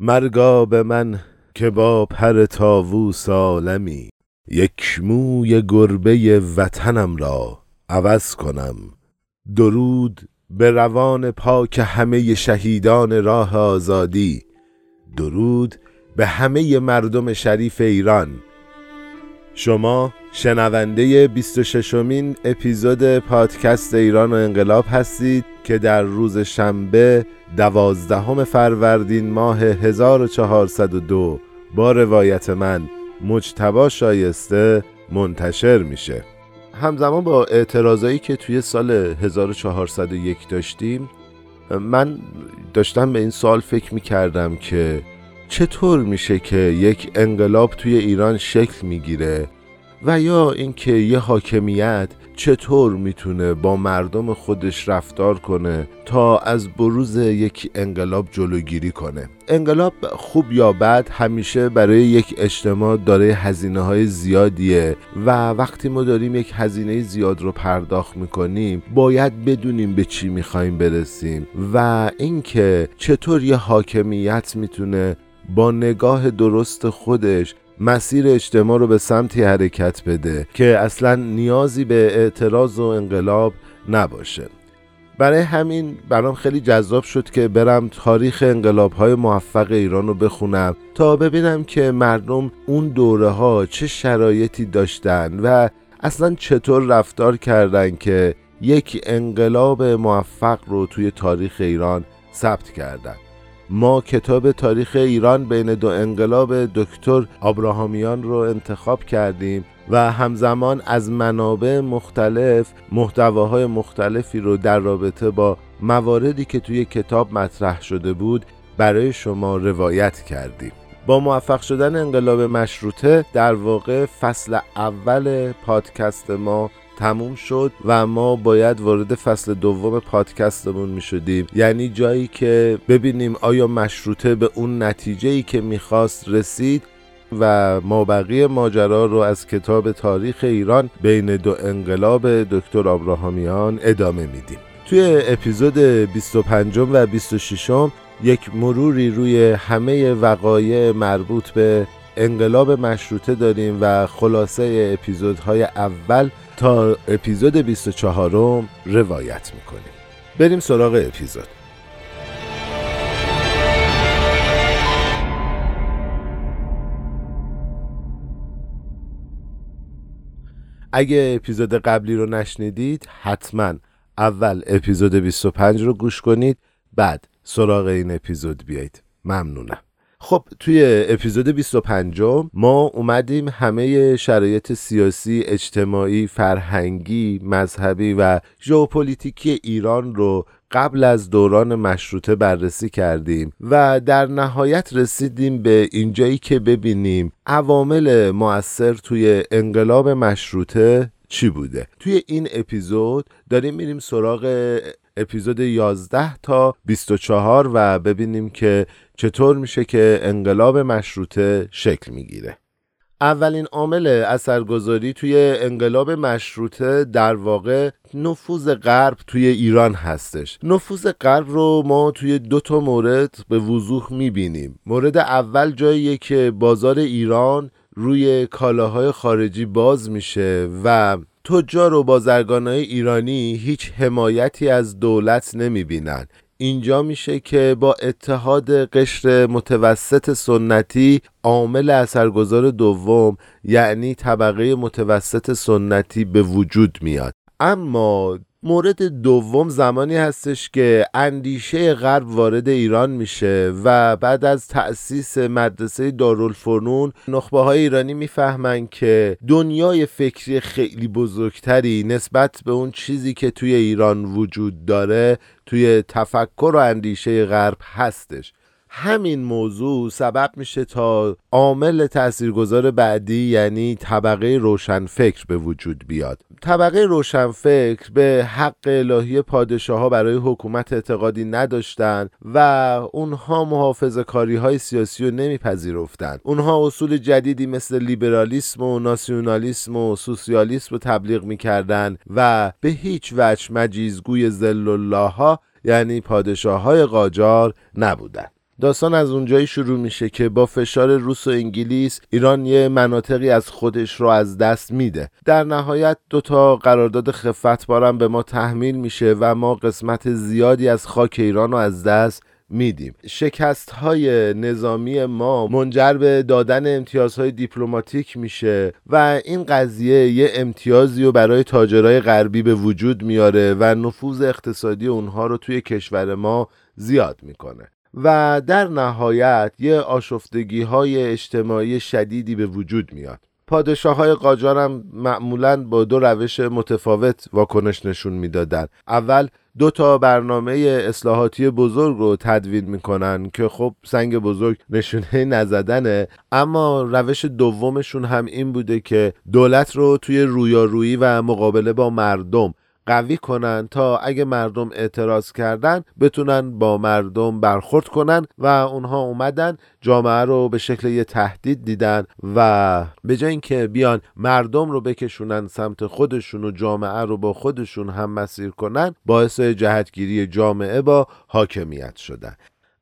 مرگا به من که با پر تاووس عالمی یک موی گربه وطنم را عوض کنم. درود به روان پاک همه شهیدان راه آزادی. درود به همه مردم شریف ایران. شما شنونده 26 مین اپیزود پادکست ایران و انقلاب هستید که در روز شنبه دوازدهم فروردین ماه 1402 با روایت من مجتبا شایسته منتشر میشه. همزمان با اعتراضایی که توی سال 1401 داشتیم من داشتم به این سال فکر می‌کردم که چطور میشه که یک انقلاب توی ایران شکل می‌گیره و یا اینکه یه حاکمیت چطور می‌تونه با مردم خودش رفتار کنه تا از بروز یک انقلاب جلوگیری کنه؟ انقلاب خوب یا بد همیشه برای یک اجتماع داره هزینه های زیادیه و وقتی ما داریم یک هزینه زیاد رو پرداخت می‌کنیم باید بدونیم به چی می‌خوایم برسیم و اینکه چطور یه حاکمیت می‌تونه با نگاه درست خودش مسیر اجتماع رو به سمتی حرکت بده که اصلا نیازی به اعتراض و انقلاب نباشه. برای همین برام خیلی جذاب شد که برم تاریخ انقلاب های موفق ایران رو بخونم تا ببینم که مردم اون دوره ها چه شرایطی داشتن و اصلا چطور رفتار کردن که یک انقلاب موفق رو توی تاریخ ایران ثبت کردن. ما کتاب تاریخ ایران بین دو انقلاب دکتر آبراهامیان رو انتخاب کردیم و همزمان از منابع مختلف محتواهای مختلفی رو در رابطه با مواردی که توی کتاب مطرح شده بود برای شما روایت کردیم. با موفق شدن انقلاب مشروطه در واقع فصل اول پادکست ما تموم شد و ما باید وارد فصل دوم پادکستمون می شدیم یعنی جایی که ببینیم آیا مشروطه به اون نتیجه ای که می‌خواست رسید و ما بقیه ماجرا رو از کتاب تاریخ ایران بین دو انقلاب دکتر آبراهامیان ادامه میدیم. توی اپیزود 25 و 26 یک مروری روی همه وقایع مربوط به انقلاب مشروطه داریم و خلاصه اپیزودهای اول تا اپیزود 24 روایت می‌کنیم. بریم سراغ اپیزود. اگه اپیزود قبلی رو نشنیدید حتما اول اپیزود 25 رو گوش کنید بعد سراغ این اپیزود بیایید. ممنونم. خب توی اپیزود 25 ما اومدیم همه شرایط سیاسی، اجتماعی، فرهنگی، مذهبی و ژئوپلیتیکی ایران رو قبل از دوران مشروطه بررسی کردیم و در نهایت رسیدیم به اینجایی که ببینیم عوامل مؤثر توی انقلاب مشروطه چی بوده. توی این اپیزود داریم میریم سراغ اپیزود 11 تا 24 و ببینیم که چطور میشه که انقلاب مشروطه شکل می‌گیره. اولین عامل اثرگذاری توی انقلاب مشروطه در واقع نفوذ غرب توی ایران هستش. نفوذ غرب رو ما توی دو تا مورد به وضوح می‌بینیم. مورد اول جاییه که بازار ایران روی کالاهای خارجی باز میشه و تجار و بازرگانای ایرانی هیچ حمایتی از دولت نمی‌بینن. اینجا میشه که با اتحاد قشر متوسط سنتی عامل اثرگذار دوم یعنی طبقه متوسط سنتی به وجود میاد. اما مورد دوم زمانی هستش که اندیشه غرب وارد ایران میشه و بعد از تأسیس مدرسه دارالفنون نخبه های ایرانی می‌فهمن که دنیای فکری خیلی بزرگتری نسبت به اون چیزی که توی ایران وجود داره توی تفکر و اندیشه غرب هستش. همین موضوع سبب میشه تا عامل تاثیرگذار بعدی یعنی طبقه روشنفکر به وجود بیاد. طبقه روشنفکر به حق الهی پادشاه ها برای حکومت اعتقادی نداشتند و اونها محافظ کاری های سیاسی رو نمیپذیرفتند. اونها اصول جدیدی مثل لیبرالیسم و ناسیونالیسم و سوسیالیسم رو تبلیغ می‌کردن و به هیچ وجه مجیزگوی زل الله ها یعنی پادشاه های قاجار نبودند. داستان از اونجایی شروع میشه که با فشار روس و انگلیس ایران یه مناطقی از خودش رو از دست میده. در نهایت دوتا قرارداد خفتبارم به ما تحمیل میشه و ما قسمت زیادی از خاک ایران رو از دست میدیم. شکست های نظامی ما منجر به دادن امتیازهای دیپلماتیک میشه و این قضیه یه امتیازی رو برای تاجرای غربی به وجود میاره و نفوذ اقتصادی اونها رو توی کشور ما زیاد می‌کنه. و در نهایت یه آشفتگی های اجتماعی شدیدی به وجود میاد. پادشاه های قاجار هم معمولا با دو روش متفاوت واکنش نشون می‌دادن. اول دو تا برنامه اصلاحاتی بزرگ رو تدوین می‌کنن که خب سنگ بزرگ نشونه نزدنه. اما روش دومشون هم این بوده که دولت رو توی رویارویی و مقابله با مردم قوی کنن تا اگه مردم اعتراض کردن بتونن با مردم برخورد کنن و اونها اومدن جامعه رو به شکل یه تهدید دیدن و به جای اینکه بیان مردم رو بکشونن سمت خودشون و جامعه رو با خودشون هم مسیر کنن باعث جهتگیری جامعه با حاکمیت شدن.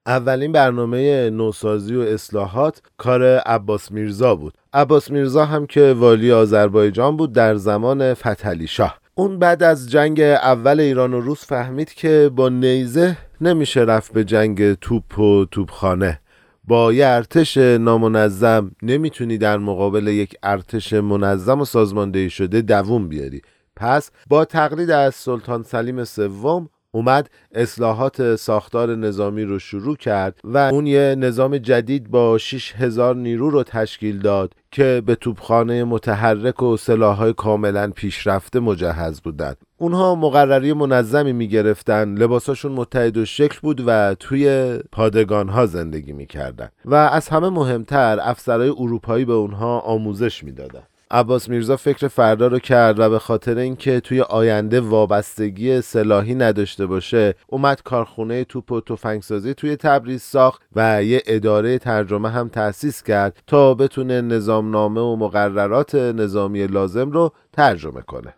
اولین برنامه نوسازی و اصلاحات کار عباس میرزا بود. عباس میرزا هم که والی آذربایجان بود در زمان فتحعلی شاه. اون بعد از جنگ اول ایران و روس فهمید که با نیزه نمیشه رفت به جنگ توپ و توپخانه. با یه ارتش نامنظم نمی‌تونی در مقابل یک ارتش منظم و سازماندهی شده دووم بیاری. پس با تقلید از سلطان سلیم سوم اومد اصلاحات ساختار نظامی رو شروع کرد و اون یه نظام جدید با 6000 نیرو رو تشکیل داد که به توپخانه متحرک و سلاحهای کاملا پیشرفته مجهز بودند. اونها مقرری منظمی می‌گرفتن لباساشون متحد و شکل بود و توی پادگان ها زندگی می‌کردن و از همه مهمتر افسرهای اروپایی به اونها آموزش می‌دادن عباس میرزا فکر فردا رو کرد و به خاطر اینکه توی آینده وابستگی سلاحی نداشته باشه اومد کارخونه توپ و تفنگسازی توی تبریز ساخت و یه اداره ترجمه هم تأسیس کرد تا بتونه نظامنامه و مقررات نظامی لازم رو ترجمه کنه.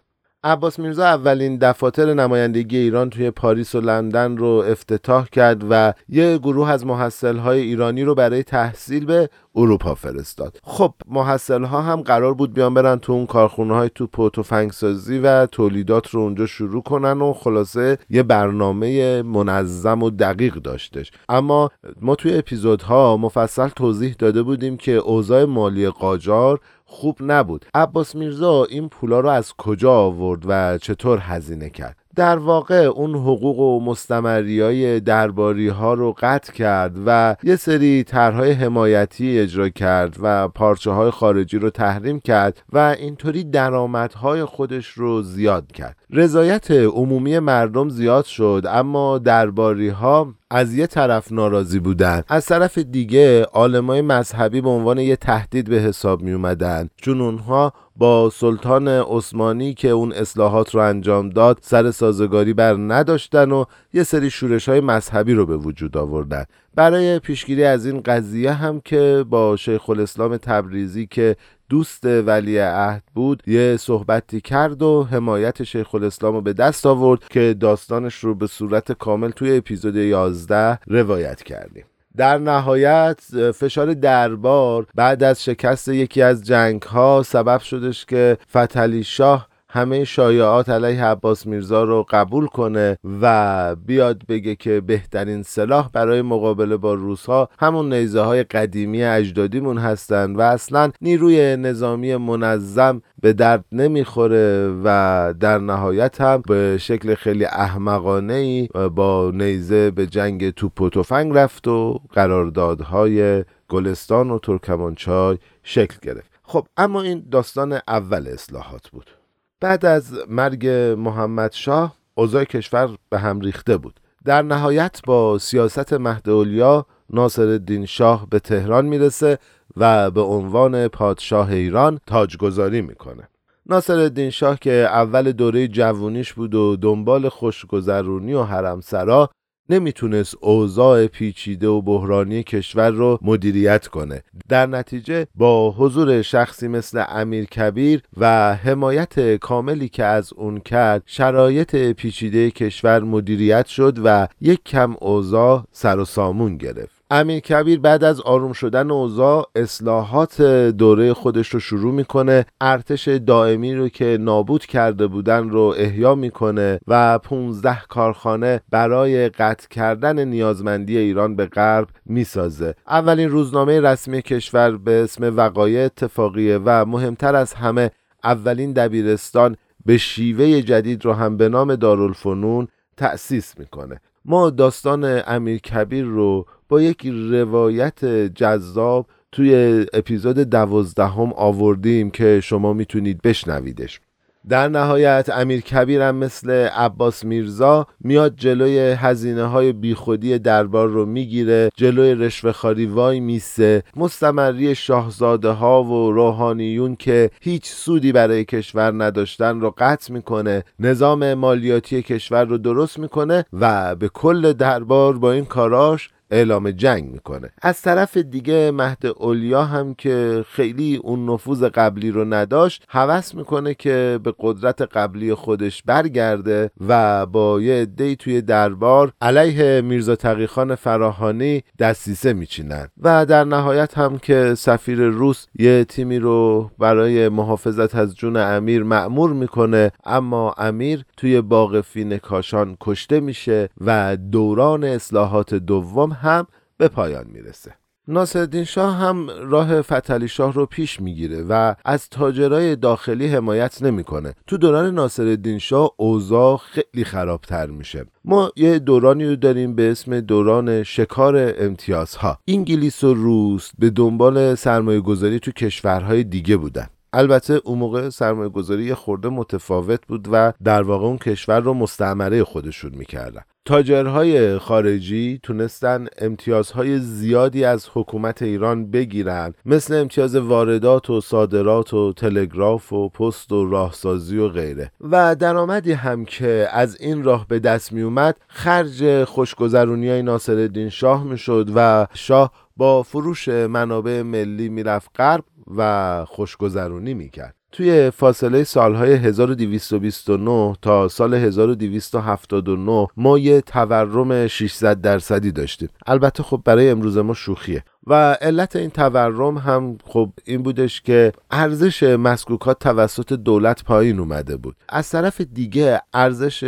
عباس میرزا اولین دفاتر نمایندگی ایران توی پاریس و لندن رو افتتاح کرد و یه گروه از محصل های ایرانی رو برای تحصیل به اروپا فرستاد. خب محصل ها هم قرار بود بیان برن تو اون کارخونه های توپ و تفنگسازی و تولیدات رو اونجا شروع کنن و خلاصه یه برنامه منظم و دقیق داشتش. اما ما توی اپیزودها مفصل توضیح داده بودیم که اوضاع مالی قاجار خوب نبود. عباس میرزا این پولا رو از کجا آورد و چطور هزینه کرد؟ در واقع اون حقوق و مستمری های درباری ها رو قطع کرد و یه سری طرحهای حمایتی اجرا کرد و پارچه های خارجی رو تحریم کرد و اینطوری درآمدهای خودش رو زیاد کرد. رضایت عمومی مردم زیاد شد اما درباری ها از یه طرف ناراضی بودن. از طرف دیگه عالمای مذهبی به عنوان یه تهدید به حساب می اومدن چون اونها با سلطان عثمانی که اون اصلاحات رو انجام داد سر سازگاری بر نداشتن و یه سری شورش های مذهبی رو به وجود آوردن. برای پیشگیری از این قضیه هم که با شیخ الاسلام تبریزی که دوست ولی عهد بود یه صحبتی کرد و حمایت شیخ الاسلام رو به دست آورد که داستانش رو به صورت کامل توی اپیزود 11 روایت کردیم. در نهایت فشار دربار بعد از شکست یکی از جنگ ها سبب شدش که فتلی شاه همه شایعات علیه عباس میرزا رو قبول کنه و بیاد بگه که بهترین سلاح برای مقابله با روس ها همون نیزه های قدیمی اجدادیمون هستن و اصلا نیروی نظامی منظم به درد نمی‌خوره و در نهایت هم به شکل خیلی احمقانه ای با نیزه به جنگ توپ و تفنگ رفت و قراردادهای گلستان و ترکمانچای شکل گرفت. خب اما این داستان اول اصلاحات بود. بعد از مرگ محمد شاه اوضاع کشور به هم ریخته بود. در نهایت با سیاست مهد ناصر الدین شاه به تهران می‌رسه و به عنوان پادشاه ایران تاجگذاری می‌کنه. ناصر الدین شاه که اول دوره جوونیش بود و دنبال خوشگذرونی و حرمسرا نمی‌تونست اوضاع پیچیده و بحرانی کشور رو مدیریت کنه. در نتیجه با حضور شخصی مثل امیر کبیر و حمایت کاملی که از اون کرد شرایط پیچیده کشور مدیریت شد و یک کم اوضاع سر و سامون گرفت. امیر کبیر بعد از آروم شدن اوضاع اصلاحات دوره خودش رو شروع می‌کنه. ارتش دائمی رو که نابود کرده بودن رو احیا می‌کنه و 15 کارخانه برای قطع کردن نیازمندی ایران به غرب می‌سازه. اولین روزنامه رسمی کشور به اسم وقایع اتفاقیه و مهمتر از همه اولین دبیرستان به شیوه جدید رو هم به نام دارالفنون تأسیس می‌کنه. ما داستان امیر کبیر رو با یک روایت جذاب توی اپیزود دوازدهم آوردیم که شما می‌تونید بشنویدش. در نهایت امیر کبیرم مثل عباس میرزا میاد جلوی هزینه های بیخودی دربار رو می‌گیره جلوی رشوه خاری وای میسه. مستمری شاهزاده ها و روحانیون که هیچ سودی برای کشور نداشتن رو قطع می‌کنه. نظام مالیاتی کشور رو درست می‌کنه و به کل دربار با این کاراش اعلام جنگ می‌کنه. از طرف دیگه مهد اولیا هم که خیلی اون نفوذ قبلی رو نداشت هوس می‌کنه که به قدرت قبلی خودش برگرده و با یه عدهای توی دربار علیه میرزا تقیخان فراهانی دستیسه میچینن. و در نهایت هم که سفیر روس یه تیمی رو برای محافظت از جون امیر معمور می‌کنه اما امیر توی باغ فین کاشان کشته میشه و دوران اصلاحات دوم هم به پایان می‌رسه ناصرالدین شاه هم راه فتلی شاه رو پیش می‌گیره و از تاجرای داخلی حمایت نمی‌کنه. تو دوران ناصرالدین شاه اوضاع خیلی خرابتر میشه. ما یه دورانی رو داریم به اسم دوران شکار امتیازها. انگلیس و روس به دنبال سرمایه گذاری تو کشورهای دیگه بودن. البته اون موقع سرمایه گذاری یه خورده متفاوت بود و در واقع اون کشور رو مستعمره خودشون می‌کردن تاجرهای خارجی تونستن امتیازهای زیادی از حکومت ایران بگیرن. مثل امتیاز واردات و صادرات و تلگراف و پست و راهسازی و غیره. و درآمدی هم که از این راه به دست می اومد خرج خوشگذرونی های ناصر شاه می شد و شاه با فروش منابع ملی می‌رفت غرب و خوشگذرونی می‌کرد توی فاصله سالهای 1229 تا سال 1279 ما یه تورم 600 درصدی داشتیم. البته خب برای امروز ما شوخیه. و علت این تورم هم خب این بودش که ارزش مسکوکات توسط دولت پایین اومده بود. از طرف دیگه ارزش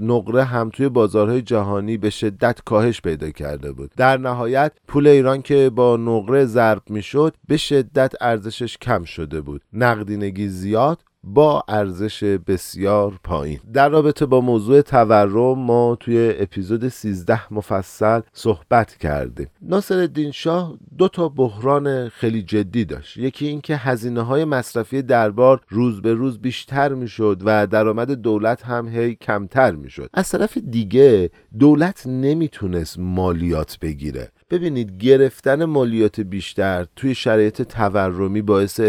نقره هم توی بازارهای جهانی به شدت کاهش پیدا کرده بود. در نهایت پول ایران که با نقره ضرب می‌شد به شدت ارزشش کم شده بود. نقدینگی زیاد با ارزش بسیار پایین. در رابطه با موضوع تورم ما توی اپیزود 13 مفصل صحبت کردیم. ناصر الدین شاه دو تا بحران خیلی جدی داشت. یکی اینکه هزینه های مصرفی دربار روز به روز بیشتر می‌شد و درآمد دولت هم هی کمتر می‌شد. از طرف دیگه دولت نمی‌تونست مالیات بگیره. ببینید گرفتن مالیات بیشتر توی شرایط تورمی باعث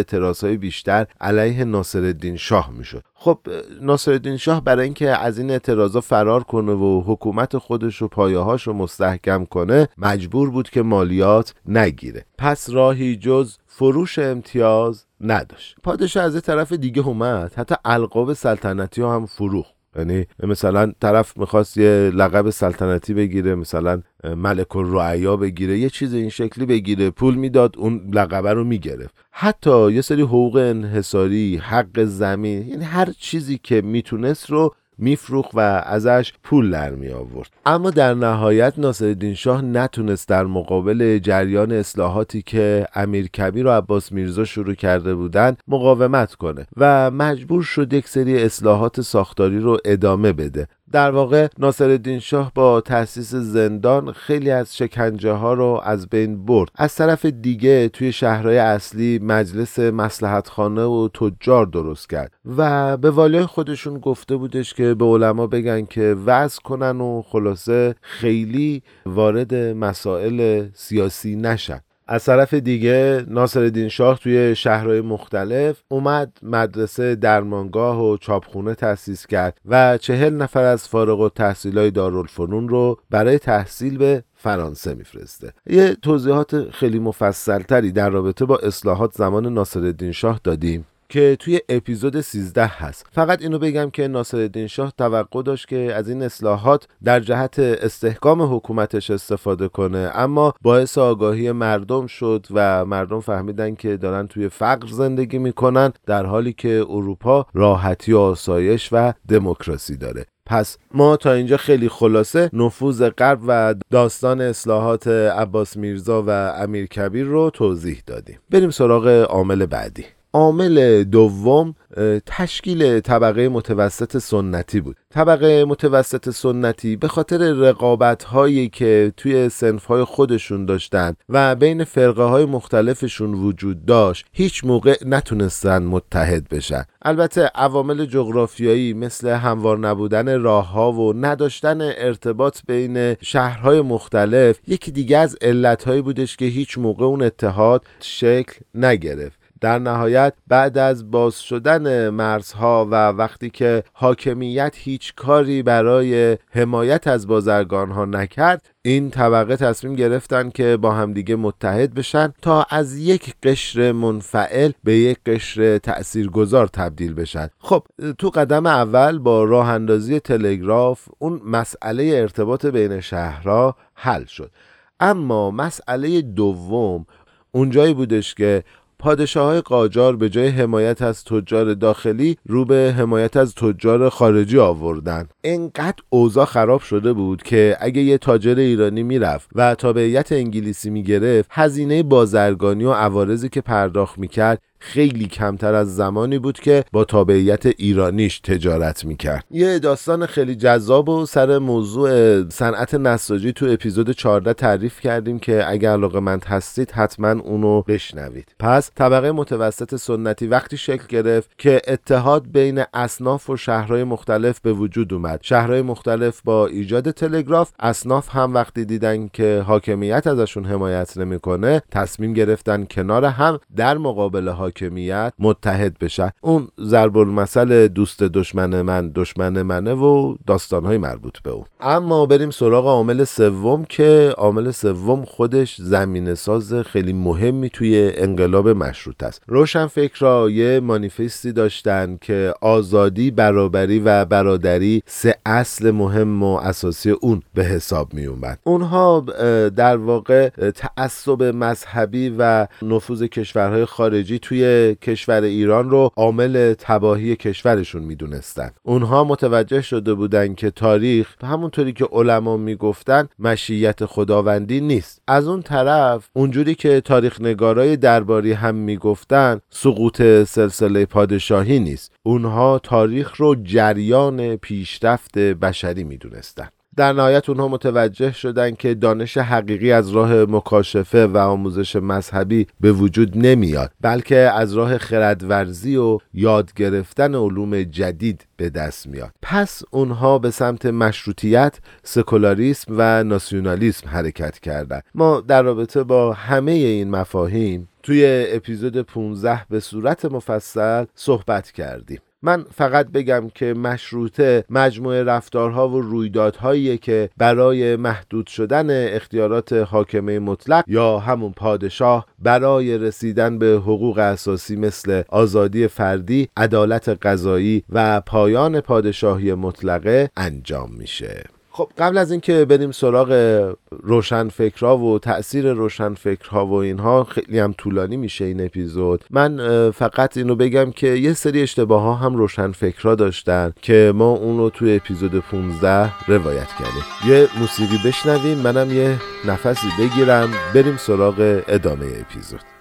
های بیشتر علیه ناصرالدین شاه می‌شد. خب ناصرالدین شاه برای اینکه از این اعتراضا فرار کنه و حکومت خودش و پایه‌هاش رو مستحکم کنه مجبور بود که مالیات نگیره. پس راهی جز فروش امتیاز نداشت. پادشاه از طرف دیگه اومد حتی القاب سلطنتی ها هم فروخت. یعنی مثلا طرف می‌خواست یه لقب سلطنتی بگیره مثلا ملک الرعیا بگیره یه چیز این شکلی بگیره پول می‌داد اون لقبه رو می‌گرفت. حتی یه سری حقوق انحصاری حق زمین یعنی هر چیزی که می‌تونست رو میفروخ و ازش پول در می آورد اما در نهایت ناصرالدین شاه نتونست در مقابل جریان اصلاحاتی که امیر کبیر و عباس میرزا شروع کرده بودند مقاومت کنه و مجبور شد یک سری اصلاحات ساختاری رو ادامه بده. در واقع ناصرالدین شاه با تأسیس زندان خیلی از شکنجه ها رو از بین برد. از طرف دیگه توی شهرهای اصلی مجلس مسلحت خانه و تجار درست کرد و به والیای خودشون گفته بودش که به علما بگن که وضع کنن و خلاصه خیلی وارد مسائل سیاسی نشن. از طرف دیگه ناصرالدین شاه توی شهرهای مختلف اومد مدرسه درمانگاه و چاپخونه تأسیس کرد و چهل نفر از فارغ و های دارالفنون رو برای تحصیل به فرانسه میفرسته. یه توضیحات خیلی مفصلتری در رابطه با اصلاحات زمان ناصرالدین شاه دادیم. که توی اپیزود 13 هست. فقط اینو بگم که ناصرالدین شاه توقع داشت که از این اصلاحات در جهت استحکام حکومتش استفاده کنه اما باعث آگاهی مردم شد و مردم فهمیدن که دارن توی فقر زندگی می‌کنن در حالی که اروپا راحتی و آسایش و دموکراسی داره. پس ما تا اینجا خیلی خلاصه نفوذ غرب و داستان اصلاحات عباس میرزا و امیر کبیر رو توضیح دادیم. بریم سراغ عامل بعدی. عامل دوم تشکیل طبقه متوسط سنتی بود. طبقه متوسط سنتی به خاطر رقابت هایی که توی سنف های خودشون داشتن و بین فرقه های مختلفشون وجود داشت هیچ موقع نتونستن متحد بشن. البته عوامل جغرافیایی مثل هموار نبودن راه ها و نداشتن ارتباط بین شهرهای مختلف یکی دیگه از علت هایی بودش که هیچ موقع اون اتحاد شکل نگرفت. در نهایت بعد از باز شدن مرزها و وقتی که حاکمیت هیچ کاری برای حمایت از بازرگان ها نکرد این طبقه تصمیم گرفتن که با همدیگه متحد بشن تا از یک قشر منفعل به یک قشر تاثیرگذار تبدیل بشن. خب تو قدم اول با راه اندازی تلگراف اون مسئله ارتباط بین شهرها حل شد. اما مسئله دوم اونجایی بودش که پادشاه قاجار به جای حمایت از تجار داخلی رو به حمایت از تجار خارجی آوردن انقدر اوضاع خراب شده بود که اگه یه تاجر ایرانی می‌رفت و تابعیت انگلیسی می‌گرفت هزینه بازرگانی و عوارضی که پرداخت می‌کرد خیلی کمتر از زمانی بود که با تابعیت ایرانیش تجارت می‌کرد. یه داستان خیلی جذاب و سر موضوع صنعت نساجی تو اپیزود 14 تعریف کردیم که اگر علاقه مند هستید حتما اونو بشنوید. پس طبقه متوسط سنتی وقتی شکل گرفت که اتحاد بین اصناف و شهرهای مختلف به وجود اومد. شهرهای مختلف با ایجاد تلگراف اصناف هم وقتی دیدن که حاکمیت ازشون حمایت نمی‌کنه تصمیم گرفتن کنار هم در مقابل متحد بشن اون ضرب المثل دوست دشمن من دشمن منه و داستانهای مربوط به اون. اما بریم سراغ عامل سوم که عامل سوم خودش زمینه ساز خیلی مهمی توی انقلاب مشروط است. روشن فکرها یه مانیفستی داشتن که آزادی برابری و برادری سه اصل مهم و اساسی اون به حساب می اومد. اونها در واقع تعصب مذهبی و نفوذ کشورهای خارجی توی کشور ایران رو عامل تباهی کشورشون می‌دونستن. اونها متوجه شده بودن که تاریخ همونطوری که علما می‌گفتن مشیت خداوندی نیست. از اون طرف اونجوری که تاریخ نگارای درباری هم می‌گفتن سقوط سلسله پادشاهی نیست. اونها تاریخ رو جریان پیشرفت بشری می‌دونستن. در نهایت اونها متوجه شدن که دانش حقیقی از راه مکاشفه و آموزش مذهبی به وجود نمیاد بلکه از راه خردورزی و یاد گرفتن علوم جدید به دست میاد. پس اونها به سمت مشروطیت سکولاریسم و ناسیونالیسم حرکت کردند ما در رابطه با همه این مفاهیم توی اپیزود 15 به صورت مفصل صحبت کردیم. من فقط بگم که مشروطه مجموعه رفتارها و رویدادهایی که برای محدود شدن اختیارات حاکمه مطلق یا همون پادشاه برای رسیدن به حقوق اساسی مثل آزادی فردی، عدالت قضایی و پایان پادشاهی مطلقه انجام میشه. خب قبل از اینکه بریم سراغ روشن فکرها و تاثیر روشن فکرها و اینها خیلی هم طولانی میشه این اپیزود. من فقط اینو بگم که یه سری اشتباه ها هم روشن فکرها داشتن که ما اون رو توی اپیزود 15 روایت کردیم. یه موسیقی بشنویم منم یه نفسی بگیرم. بریم سراغ ادامه اپیزود.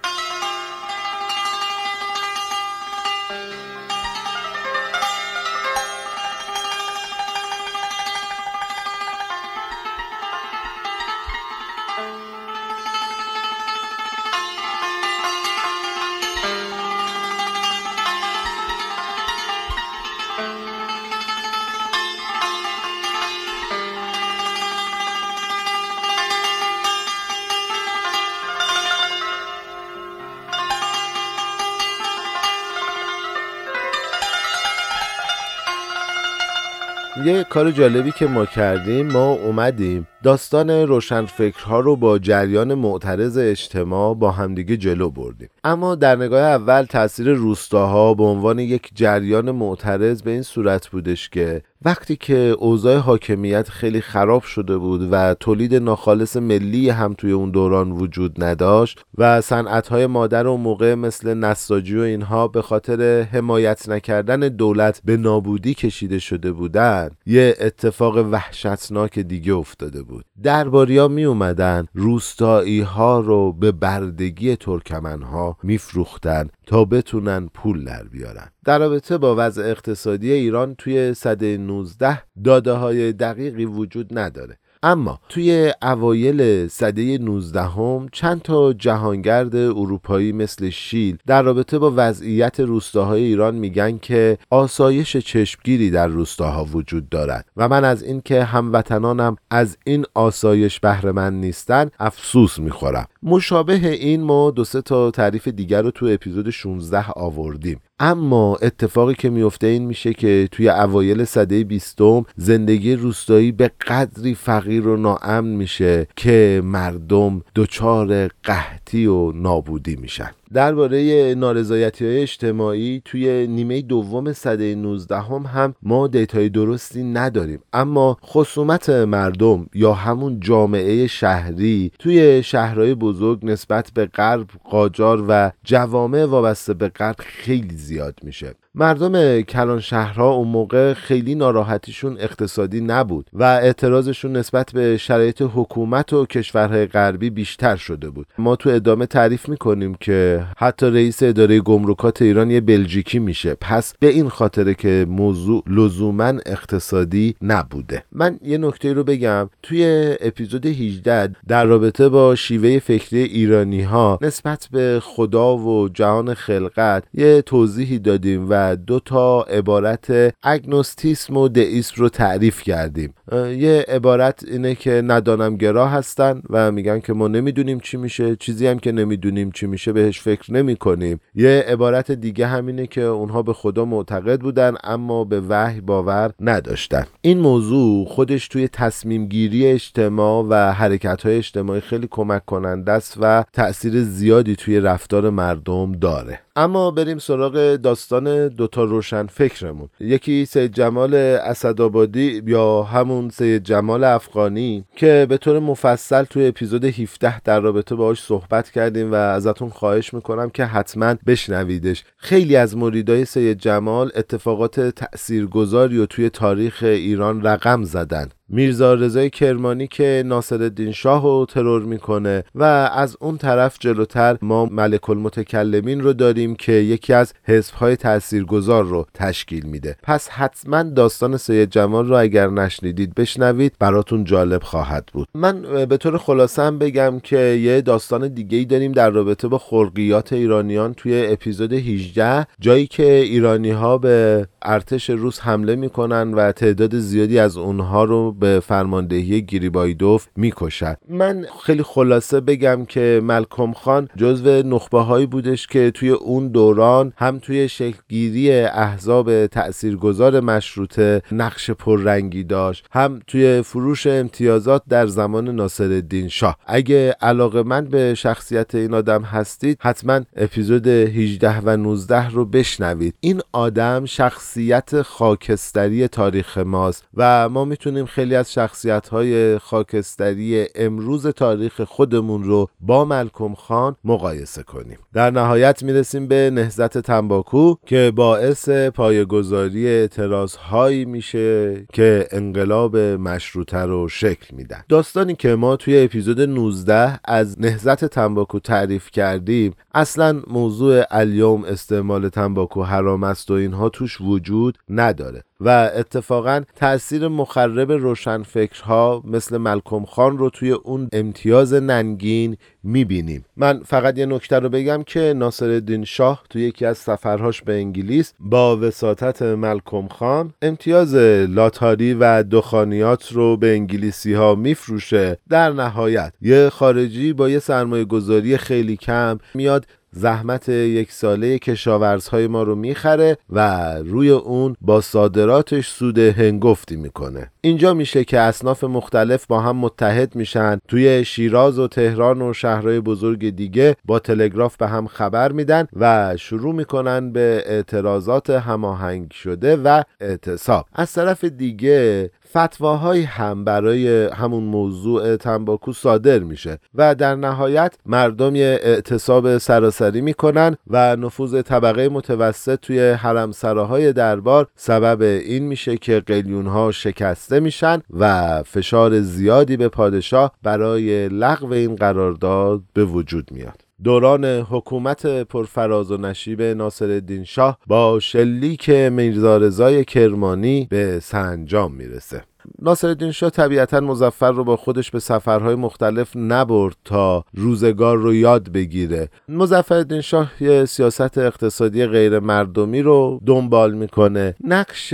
کار جالبی که ما کردیم ما اومدیم. داستان روشنفکرها رو با جریان معترض اجتماع با همدیگه جلو بردیم. اما در نگاه اول تاثیر روستاها به عنوان یک جریان معترض به این صورت بودش که وقتی که اوضاع حاکمیت خیلی خراب شده بود و تولید ناخالص ملی هم توی اون دوران وجود نداشت و صنعت‌های مادر و موقع مثل نساجی و اینها به خاطر حمایت نکردن دولت به نابودی کشیده شده بودن یه اتفاق وحشتناک دیگه افتاده بود. درباریا می اومدن روستایی ها رو به بردگی ترکمن ها میفروختن تا بتونن پول در بیارن. در رابطه با وضع اقتصادی ایران توی صده 19 داده های دقیقی وجود نداره. اما توی اوایل سده 19 هم چند تا جهانگرد اروپایی مثل شیل در رابطه با وضعیت روستاهای ایران میگن که آسایش چشمگیری در روستاها وجود دارد و من از اینکه هموطنانم از این آسایش بهره نیستن افسوس می‌خورم. مشابه این ما دو سه تا تعریف دیگر رو تو اپیزود 16 آوردیم. اما اتفاقی که میفته این میشه که توی اوایل سده بیستم زندگی روستایی به قدری فقیر و ناامن میشه که مردم دچار قحطی و نابودی میشن. درباره نارضایتی های اجتماعی توی نیمه دوم سده 19 هم, هم ما دیتای درستی نداریم. اما خصومت مردم یا همون جامعه شهری توی شهرهای بزرگ نسبت به غرب قاجار و جوامع وابسته به غرب خیلی زیاد میشه. مردم کلان شهرها اون موقع خیلی ناراحتیشون اقتصادی نبود و اعتراضشون نسبت به شرایط حکومت و کشورهای غربی بیشتر شده بود. ما تو ادامه تعریف می‌کنیم که حتی رئیس اداره گمرکات ایران یه بلژیکی میشه. پس به این خاطره که موضوع لزوما اقتصادی نبوده. من یه نکته رو بگم. توی اپیزود 18 در رابطه با شیوه فکری ایرانی ها نسبت به خدا و جهان خلقت یه توضیحی دادیم و دو تا عبارت اگنوستیسم و دئیسم رو تعریف کردیم. یه عبارت اینه که ندانم گراه هستن و میگن که ما نمی‌دونیم چی میشه چیزی هم که نمی‌دونیم چی میشه بهش فکر نمی کنیم یه عبارت دیگه همینه که اونها به خدا معتقد بودن اما به وحی باور نداشتن. این موضوع خودش توی تصمیم گیری اجتماع و حرکت های اجتماعی خیلی کمک کننده است و تاثیر زیادی توی رفتار مردم داره. اما بریم سراغ داستان دوتا روشن فکرمون. یکی سید جمال اسدآبادی یا همون سید جمال افغانی که به طور مفصل توی اپیزود 17 در رابطه باهاش صحبت کردیم و ازتون خواهش می‌کنم که حتما بشنویدش. خیلی از مریدای سید جمال اتفاقات تاثیرگذاری و توی تاریخ ایران رقم زدن. میرزا رضای کرمانی که ناصر شاه رو ترور می‌کنه و از اون طرف جلوتر ما ملک المتکلمین رو داریم که یکی از حزبهای تاثیرگذار رو تشکیل میده. پس حتما داستان سید جمال رو اگر نشنیدید بشنوید براتون جالب خواهد بود. من به طور خلاصه هم بگم که یه داستان دیگه ای داریم در رابطه با خلقیات ایرانیان توی اپیزود 18 جایی که ایرانی ها به ارتش روس حمله می‌کنن و تعداد زیادی از اونها رو به فرماندهی گریبایدوف می‌کشد. من خیلی خلاصه بگم که ملکم خان جزو نخبه هایی بودش که توی اون دوران هم توی شکلگیری احزاب تاثیرگذار مشروطه نقش پررنگی داشت هم توی فروش امتیازات در زمان ناصر شاه. اگه علاقه من به شخصیت این آدم هستید حتما اپیزود 18 و 19 رو بشنوید. این آدم شخصیت خاکستری تاریخ ماست و ما می‌تونیم خیلی خیلی از شخصیت های خاکستری امروز تاریخ خودمون رو با ملکم خان مقایسه کنیم. در نهایت می‌رسیم به نهزت تنباکو که باعث پایگذاری اعتراض هایی میشه که انقلاب مشروطه رو شکل میدن. داستانی که ما توی اپیزود 19 از نهزت تنباکو تعریف کردیم اصلا موضوع الیوم استعمال تنباکو حرام است و اینها توش وجود نداره. و اتفاقا تاثیر مخرب روشنفکرها مثل ملکم خان رو توی اون امتیاز ننگین می‌بینیم. من فقط یه نکته رو بگم که ناصر شاه توی یکی از سفرهاش به انگلیس با وساطت ملکم خان امتیاز لاتاری و دخانیات رو به انگلیسی ها میفروشه. در نهایت یه خارجی با یه سرمایه گذاری خیلی کم میاد زحمت یک ساله کشاورزهای ما رو می‌خره و روی اون با صادراتش سود هنگفتی می‌کنه. اینجا میشه که اصناف مختلف با هم متحد میشن. توی شیراز و تهران و شهرهای بزرگ دیگه با تلگراف به هم خبر میدن و شروع می‌کنن به اعتراضات هماهنگ شده و اعتصاب. از طرف دیگه فتواهایی هم برای همون موضوع تنباکو صادر میشه و در نهایت مردم یه اعتصاب سراسری می‌کنن و نفوذ طبقه متوسط توی حرمسراهای دربار سبب این میشه که قلیون ها شکسته میشن و فشار زیادی به پادشاه برای لغو این قرارداد به وجود میاد. دوران حکومت پرفراز و نشیب ناصر شاه با شلیک میرزا رضای کرمانی به سرانجام می‌رسه. ناصرالدین شاه طبیعتا مزفر رو با خودش به سفرهای مختلف نبرد تا روزگار رو یاد بگیره. مزفر شاه یه سیاست اقتصادی غیر مردمی رو دنبال می‌کنه. نقش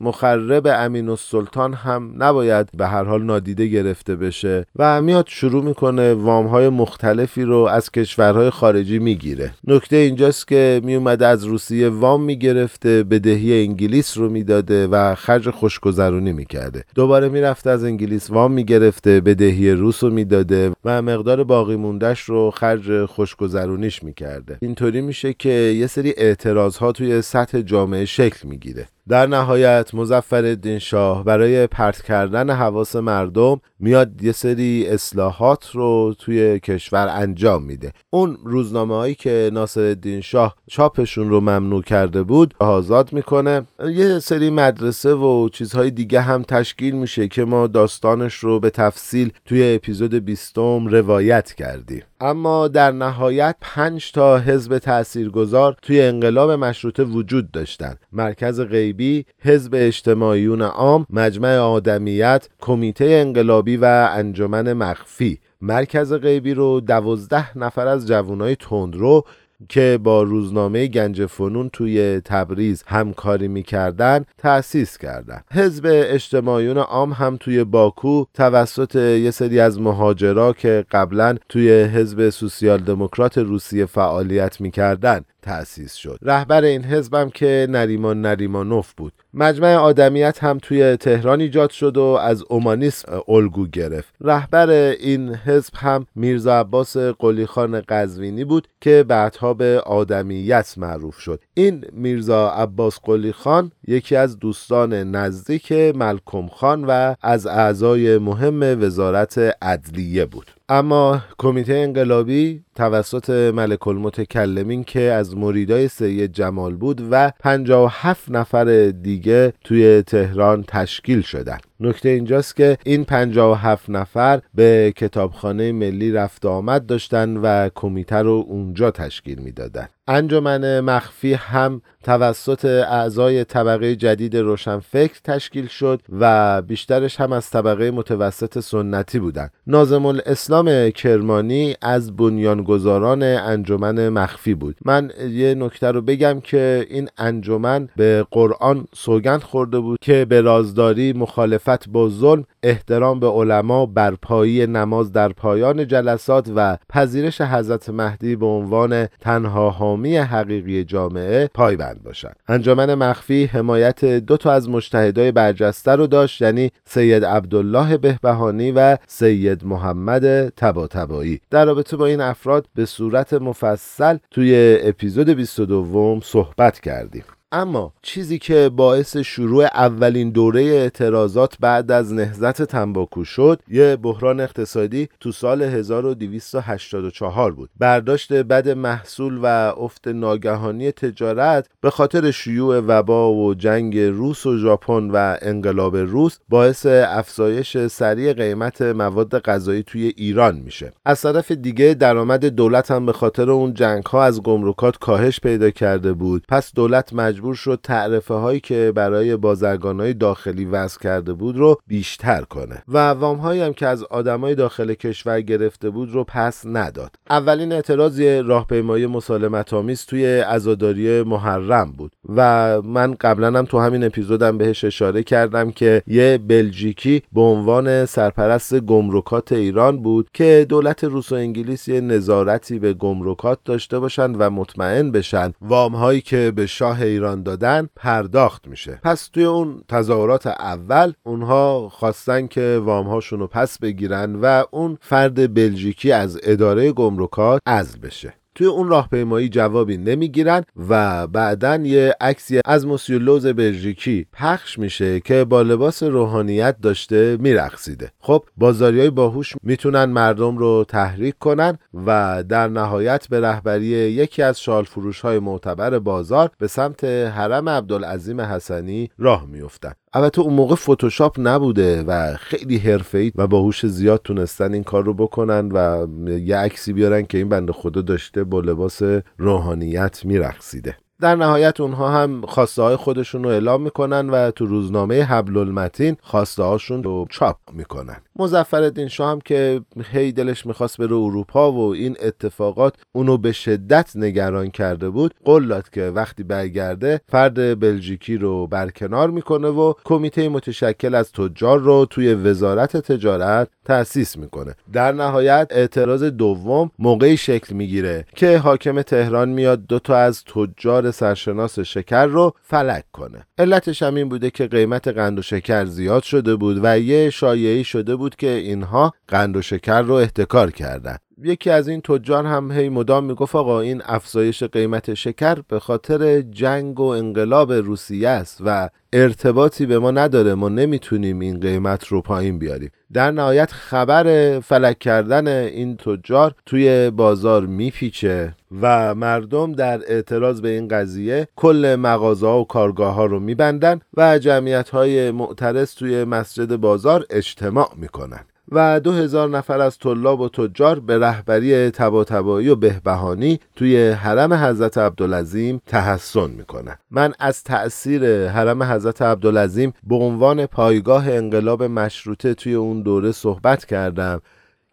مخرب امین السلطان هم نباید به هر حال نادیده گرفته بشه و میاد شروع می‌کنه وامهای مختلفی رو از کشورهای خارجی می‌گیره. نکته اینجاست که میومده از روسیه وام می‌گرفته بدهی انگلیس رو می‌داده و خرج خوشگذرونی می‌کرده. دوباره می‌رفته از انگلیس وام می‌گرفته بدهی روس رو می‌داده و مقدار باقی موندهش رو خرج خوشگذرونیش می‌کرده. اینطوری میشه که یه سری اعتراض ها توی سطح جامعه شکل می‌گیره. در نهایت مزفر شاه برای پرت کردن حواس مردم میاد یه سری اصلاحات رو توی کشور انجام میده. اون روزنامه هایی که ناصر شاه چاپشون رو ممنوع کرده بود آزاد می‌کنه. یه سری مدرسه و چیزهای دیگه هم تشکیل میشه که ما داستانش رو به تفصیل توی اپیزود بیستم روایت کردیم. اما در نهایت پنج تا حزب تاثیرگذار توی انقلاب مشروطه وجود داشتند مرکز غیبی حزب اجتماعیون عام مجمع آدمیت کمیته انقلابی و انجمن مخفی. مرکز غیبی رو دوازده نفر از جوانای تندرو که با روزنامه گنج فنون توی تبریز همکاری می‌کردن تأسیس کردند. حزب اجتماعیون عام هم توی باکو توسط یه سری از مهاجرا که قبلا توی حزب سوسیال دموکرات روسیه فعالیت می‌کردن تأسیس شد. رهبر این حزبم که نریمان نریمانوف بود. مجمع آدمیت هم توی تهران ایجاد شد و از اومانیسم الگو گرفت. رهبر این حزب هم میرزا عباس قلیخان قزوینی بود که بعدها به آدمیت معروف شد. این میرزا عباس قلیخان یکی از دوستان نزدیک ملکم خان و از اعضای مهم وزارت عدلیه بود. اما کمیته انقلابی توسط ملک المتکلمین که از مریدای سید جمال بود و 57 نفر دیگه توی تهران تشکیل شدن. نکته اینجاست که این 57 نفر به کتابخانه ملی رفت آمد داشتن و کمیته رو اونجا تشکیل می‌دادن. انجمن مخفی هم توسط اعضای طبقه جدید روشنفکر تشکیل شد و بیشترش هم از طبقه متوسط سنتی بودند. نازم الاسلام کرمانی از بنیانگذاران انجمن مخفی بود من یه نکته رو بگم که این انجمن به قرآن سوگند خورده بود که به رازداری مخالفت با ظلم احترام به علما برپایی نماز در پایان جلسات و پذیرش حضرت مهدی به عنوان تنها حامی حقیقی جامعه پایبند باشد. انجمن مخفی حمایت دو تا از مجتهدای برجسته رو داشت یعنی سید عبدالله بهبهانی و سید محمد تباتبایی. در رابطه با این افراد به صورت مفصل توی اپیزود 22 صحبت کردیم. اما چیزی که باعث شروع اولین دوره اعتراضات بعد از نهزت تنباکو شد یه بحران اقتصادی تو سال 1284 بود. برداشت بد محصول و افت ناگهانی تجارت به خاطر شیوع وبا و جنگ روس و ژاپن و انقلاب روس باعث افزایش سریع قیمت مواد غذایی توی ایران میشه. از طرف دیگه درآمد دولت هم به خاطر اون جنگ ها از گمرکات کاهش پیدا کرده بود. پس دولت مجبور مجبور شد تعرفه هایی که برای بازرگان های داخلی وضع کرده بود رو بیشتر کنه و وام هایی هم که از آدمای داخل کشور گرفته بود رو پس نداد. اولین اعتراض راهپیمایی مسالمت آمیز توی عزاداری محرم بود و من قبلا هم تو همین اپیزودم بهش اشاره کردم که یه بلژیکی به عنوان سرپرست گمرکات ایران بود که دولت روس و انگلیس یه نظارتی به گمرکات داشته باشن و مطمئن بشن وام هایی که به شاه ایران دادن پرداخت میشه. پس توی اون تظاهرات اول اونها خواستن که وام هاشون رو پس بگیرن و اون فرد بلژیکی از اداره گمرکات عزل بشه. توی اون راهپیمایی جوابی نمی‌گیرن و بعدا یه عکسی از موسیولوز بلژیکی پخش میشه که با لباس روحانیت داشته میرقصیده. خب بازاری های باهوش می‌تونن مردم رو تحریک کنن و در نهایت به رهبری یکی از شال فروش های معتبر بازار به سمت حرم عبدالعظیم حسنی راه میفتن البته اون موقع فتوشاپ نبوده و خیلی حرفه‌ای و باهوش زیاد تونستن این کار رو بکنن و یه عکسی بیارن که این بنده خدا داشته با لباس روحانیت میرقصیده. در نهایت اونها هم خواسته های خودشون رو اعلام می‌کنن و تو روزنامه حبل المتین خواسته هاشون رو چاپ می‌کنن. مزفر شاه هم که هی دلش می‌خواست بره اروپا و این اتفاقات اونو به شدت نگران کرده بود قول که وقتی برگرده فرد بلژیکی رو برکنار می‌کنه و کمیته متشکل از تجار رو توی وزارت تجارت تأسیس می‌کنه. در نهایت اعتراض دوم موقعی شکل می‌گیره که حاکم تهران میاد دو تا از تجار سرشناس شکر رو فلک کنه. علتش هم این بوده که قیمت قند و شکر زیاد شده بود و یه شایعی شده بود که اینها قند و شکر رو احتکار کردن. یکی از این تجار هم هی مدام می‌گفت آقا این افزایش قیمت شکر به خاطر جنگ و انقلاب روسیه است و ارتباطی به ما نداره. ما نمی‌تونیم این قیمت رو پایین بیاریم. در نهایت خبر فلک کردن این تجار توی بازار میپیچه و مردم در اعتراض به این قضیه کل مغازه و کارگاه ها رو میبندن و جمعیت های معترض توی مسجد بازار اجتماع می‌کنن. و دو هزار نفر از طلاب و تجار به رهبری تباتبایی و بهبهانی توی حرم حضرت عبدالعظیم تحسن می‌کنن. من از تأثیر حرم حضرت عبدالعظیم به عنوان پایگاه انقلاب مشروطه توی اون دوره صحبت کردم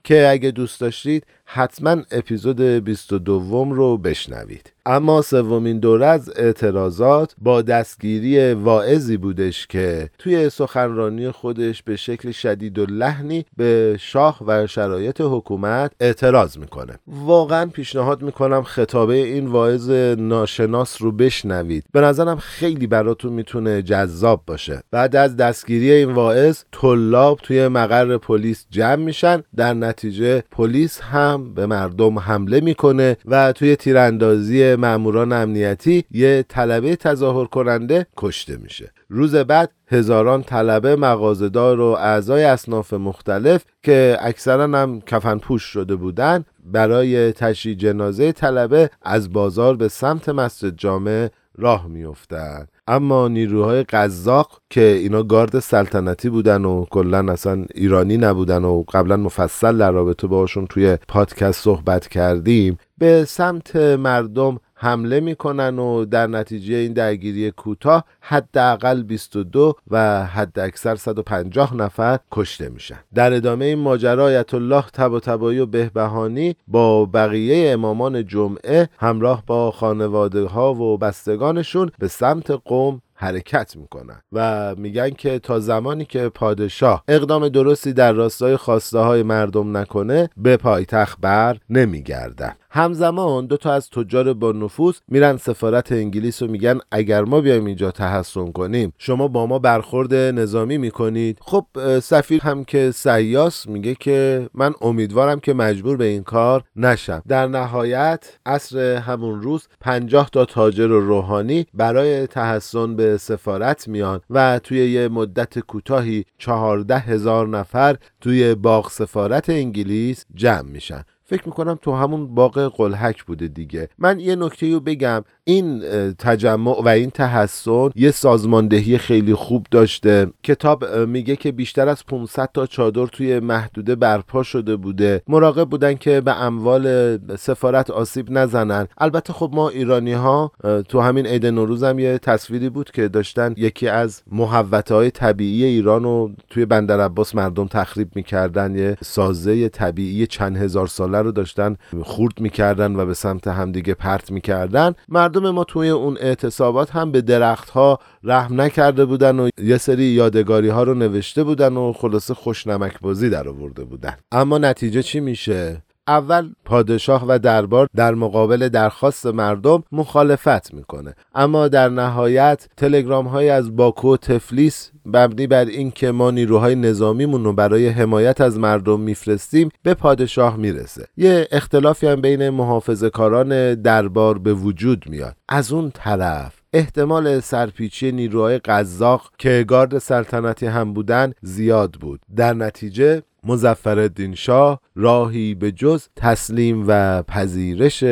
که اگه دوست داشتید حتما اپیزود 22 رو بشنوید. اما سومین دوره از اعتراضات با دستگیری واعظی بودش که توی سخنرانی خودش به شکل شدید و لحنی به شاه و شرایط حکومت اعتراض می‌کنه. واقعا پیشنهاد می‌کنم خطابه این واعظ ناشناس رو بشنوید. به نظرم خیلی براتون می‌تونه جذاب باشه. بعد از دستگیری این واعظ طلاب توی مقر پلیس جمع میشن. در نتیجه پلیس هم به مردم حمله می‌کنه و توی تیراندازی ماموران امنیتی یه طلبه تظاهر کننده کشته میشه. روز بعد هزاران طلبه مغازدار و اعضای اصناف مختلف که اکثرا هم کفن پوش شده بودن برای تشییع جنازه طلبه از بازار به سمت مسجد جامع راه میافتند اما نیروهای قزاق که اینا گارد سلطنتی بودن و کلا اصلا ایرانی نبودن و قبلا مفصل در رابطه باشون توی پادکست صحبت کردیم به سمت مردم حمله می‌کنن و در نتیجه این درگیری کوتاه حداقل 22 و حد اکثر 150 نفر کشته میشن. در ادامه این ماجرا آیت الله تبا تبایی و بهبهانی با بقیه امامان جمعه همراه با خانواده ها و بستگانشون به سمت قوم حرکت می‌کنن و میگن که تا زمانی که پادشاه اقدام درستی در راستای خواسته های مردم نکنه به پایتخت بر نمیگردن. همزمان دو تا از تجار با نفوذ میرن سفارت انگلیس و میگن اگر ما بیایم اینجا تحسن کنیم شما با ما برخورد نظامی می‌کنید. خب سفیر هم که سیاس میگه که من امیدوارم که مجبور به این کار نشم. در نهایت عصر همون روز پنجاه تا تاجر و روحانی برای تحسن به سفارت میان و توی یه مدت کوتاهی چهارده هزار نفر توی باغ سفارت انگلیس جمع میشن. فکر می‌کنم تو همون باغ قلحک بوده دیگه. من یه نکته رو بگم. این تجمع و این تحسن یه سازماندهی خیلی خوب داشته. کتاب میگه که بیشتر از 500 تا چادر توی محدوده برپا شده بوده. مراقب بودن که به اموال سفارت آسیب نزنن. البته خب ما ایرانی ها تو همین عید نوروز هم یه تصویری بود که داشتن یکی از محوطه های طبیعی ایران رو توی بندر عباس مردم تخریب می‌کردن. یه سازه طبیعی چند هزار ساله رو داشتن خورد می‌کردن و به سمت همدیگه پرت می‌کردن. مردم ما توی اون اعتصابات هم به درختها رحم نکرده بودن و یه سری یادگاری ها رو نوشته بودن و خلاصه خوشنمک بازی در آورده بودن. اما نتیجه چی میشه؟ اول پادشاه و دربار در مقابل درخواست مردم مخالفت می‌کنه. اما در نهایت تلگرام های از باکو و تفلیس مبنی بر اینکه ما نیروهای نظامیمون رو برای حمایت از مردم میفرستیم به پادشاه می‌رسه. یه اختلافی هم بین محافظه کاران دربار به وجود میاد. از اون طرف احتمال سرپیچی نیروهای قزاق که گارد سلطنتی هم بودن زیاد بود. در نتیجه مزفر شاه راهی به جز تسلیم و پذیرش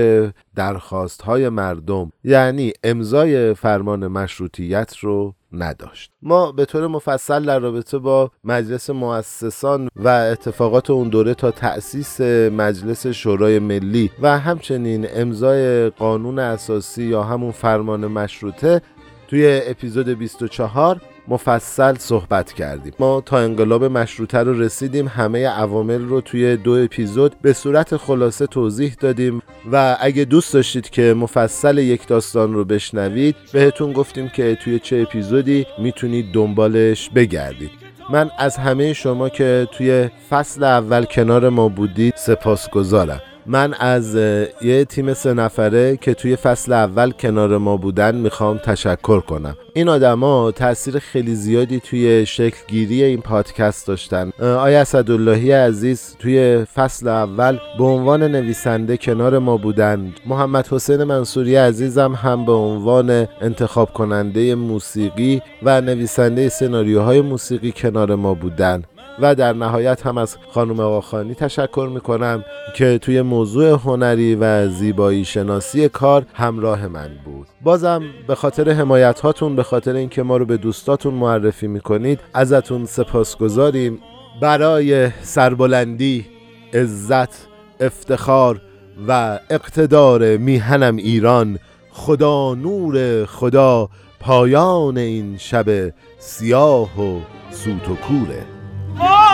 درخواست های مردم یعنی امضای فرمان مشروطیت رو نداشت. ما به طور مفصل در رابطه با مجلس مؤسسان و اتفاقات اون دوره تا تأسیس مجلس شورای ملی و همچنین امضای قانون اساسی یا همون فرمان مشروطه توی اپیزود 24 مفصل صحبت کردیم. ما تا انقلاب مشروطه رو رسیدیم همه عوامل رو توی دو اپیزود به صورت خلاصه توضیح دادیم و اگه دوست داشتید که مفصل یک داستان رو بشنوید بهتون گفتیم که توی چه اپیزودی می‌تونید دنبالش بگردید. من از همه شما که توی فصل اول کنار ما بودید سپاسگزارم. من از یه تیم سه نفره که توی فصل اول کنار ما بودن می‌خوام تشکر کنم. این آدما تاثیر خیلی زیادی توی شکل گیری این پادکست داشتن. آیا اسداللهی عزیز توی فصل اول به عنوان نویسنده کنار ما بودن. محمد حسین منصوری عزیزم هم به عنوان انتخاب کننده موسیقی و نویسنده سناریوهای موسیقی کنار ما بودن. و در نهایت هم از خانم آقاخانی تشکر می‌کنم که توی موضوع هنری و زیبایی شناسی کار همراه من بود. بازم به خاطر حمایت هاتون به خاطر اینکه ما رو به دوستاتون معرفی می‌کنید ازتون سپاسگزاریم. برای سربلندی عزت افتخار و اقتدار میهنم ایران خدا نور خدا پایان این شب سیاه و سوت و کوره.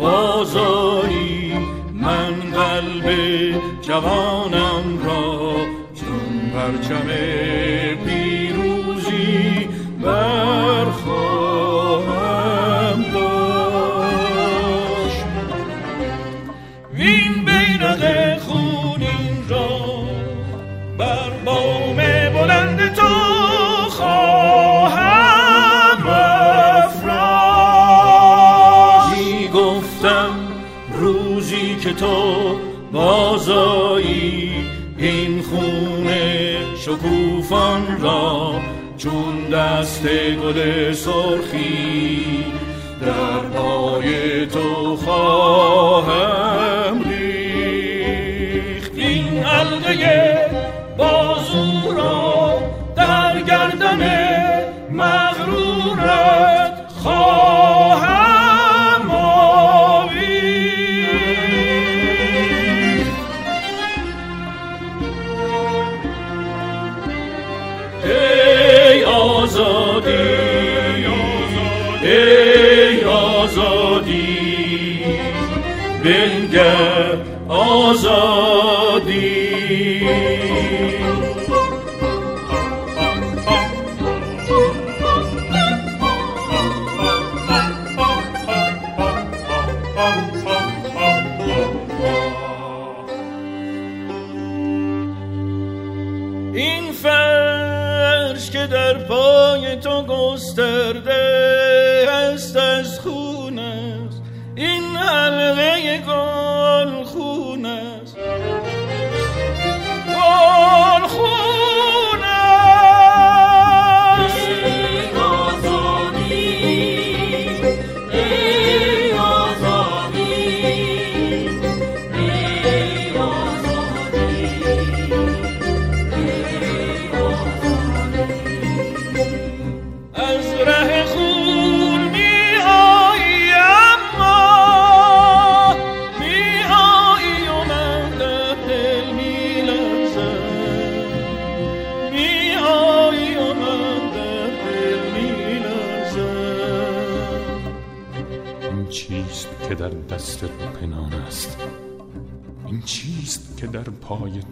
بازایی من قلب جوانم را چون پرچم دست گل سرخی در پای تو خواهم ریخت. این حلقه بازو را در گردن این فرش که در پای تو گسترده است از خون است این حلقه گم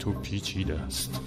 و پیچیده است.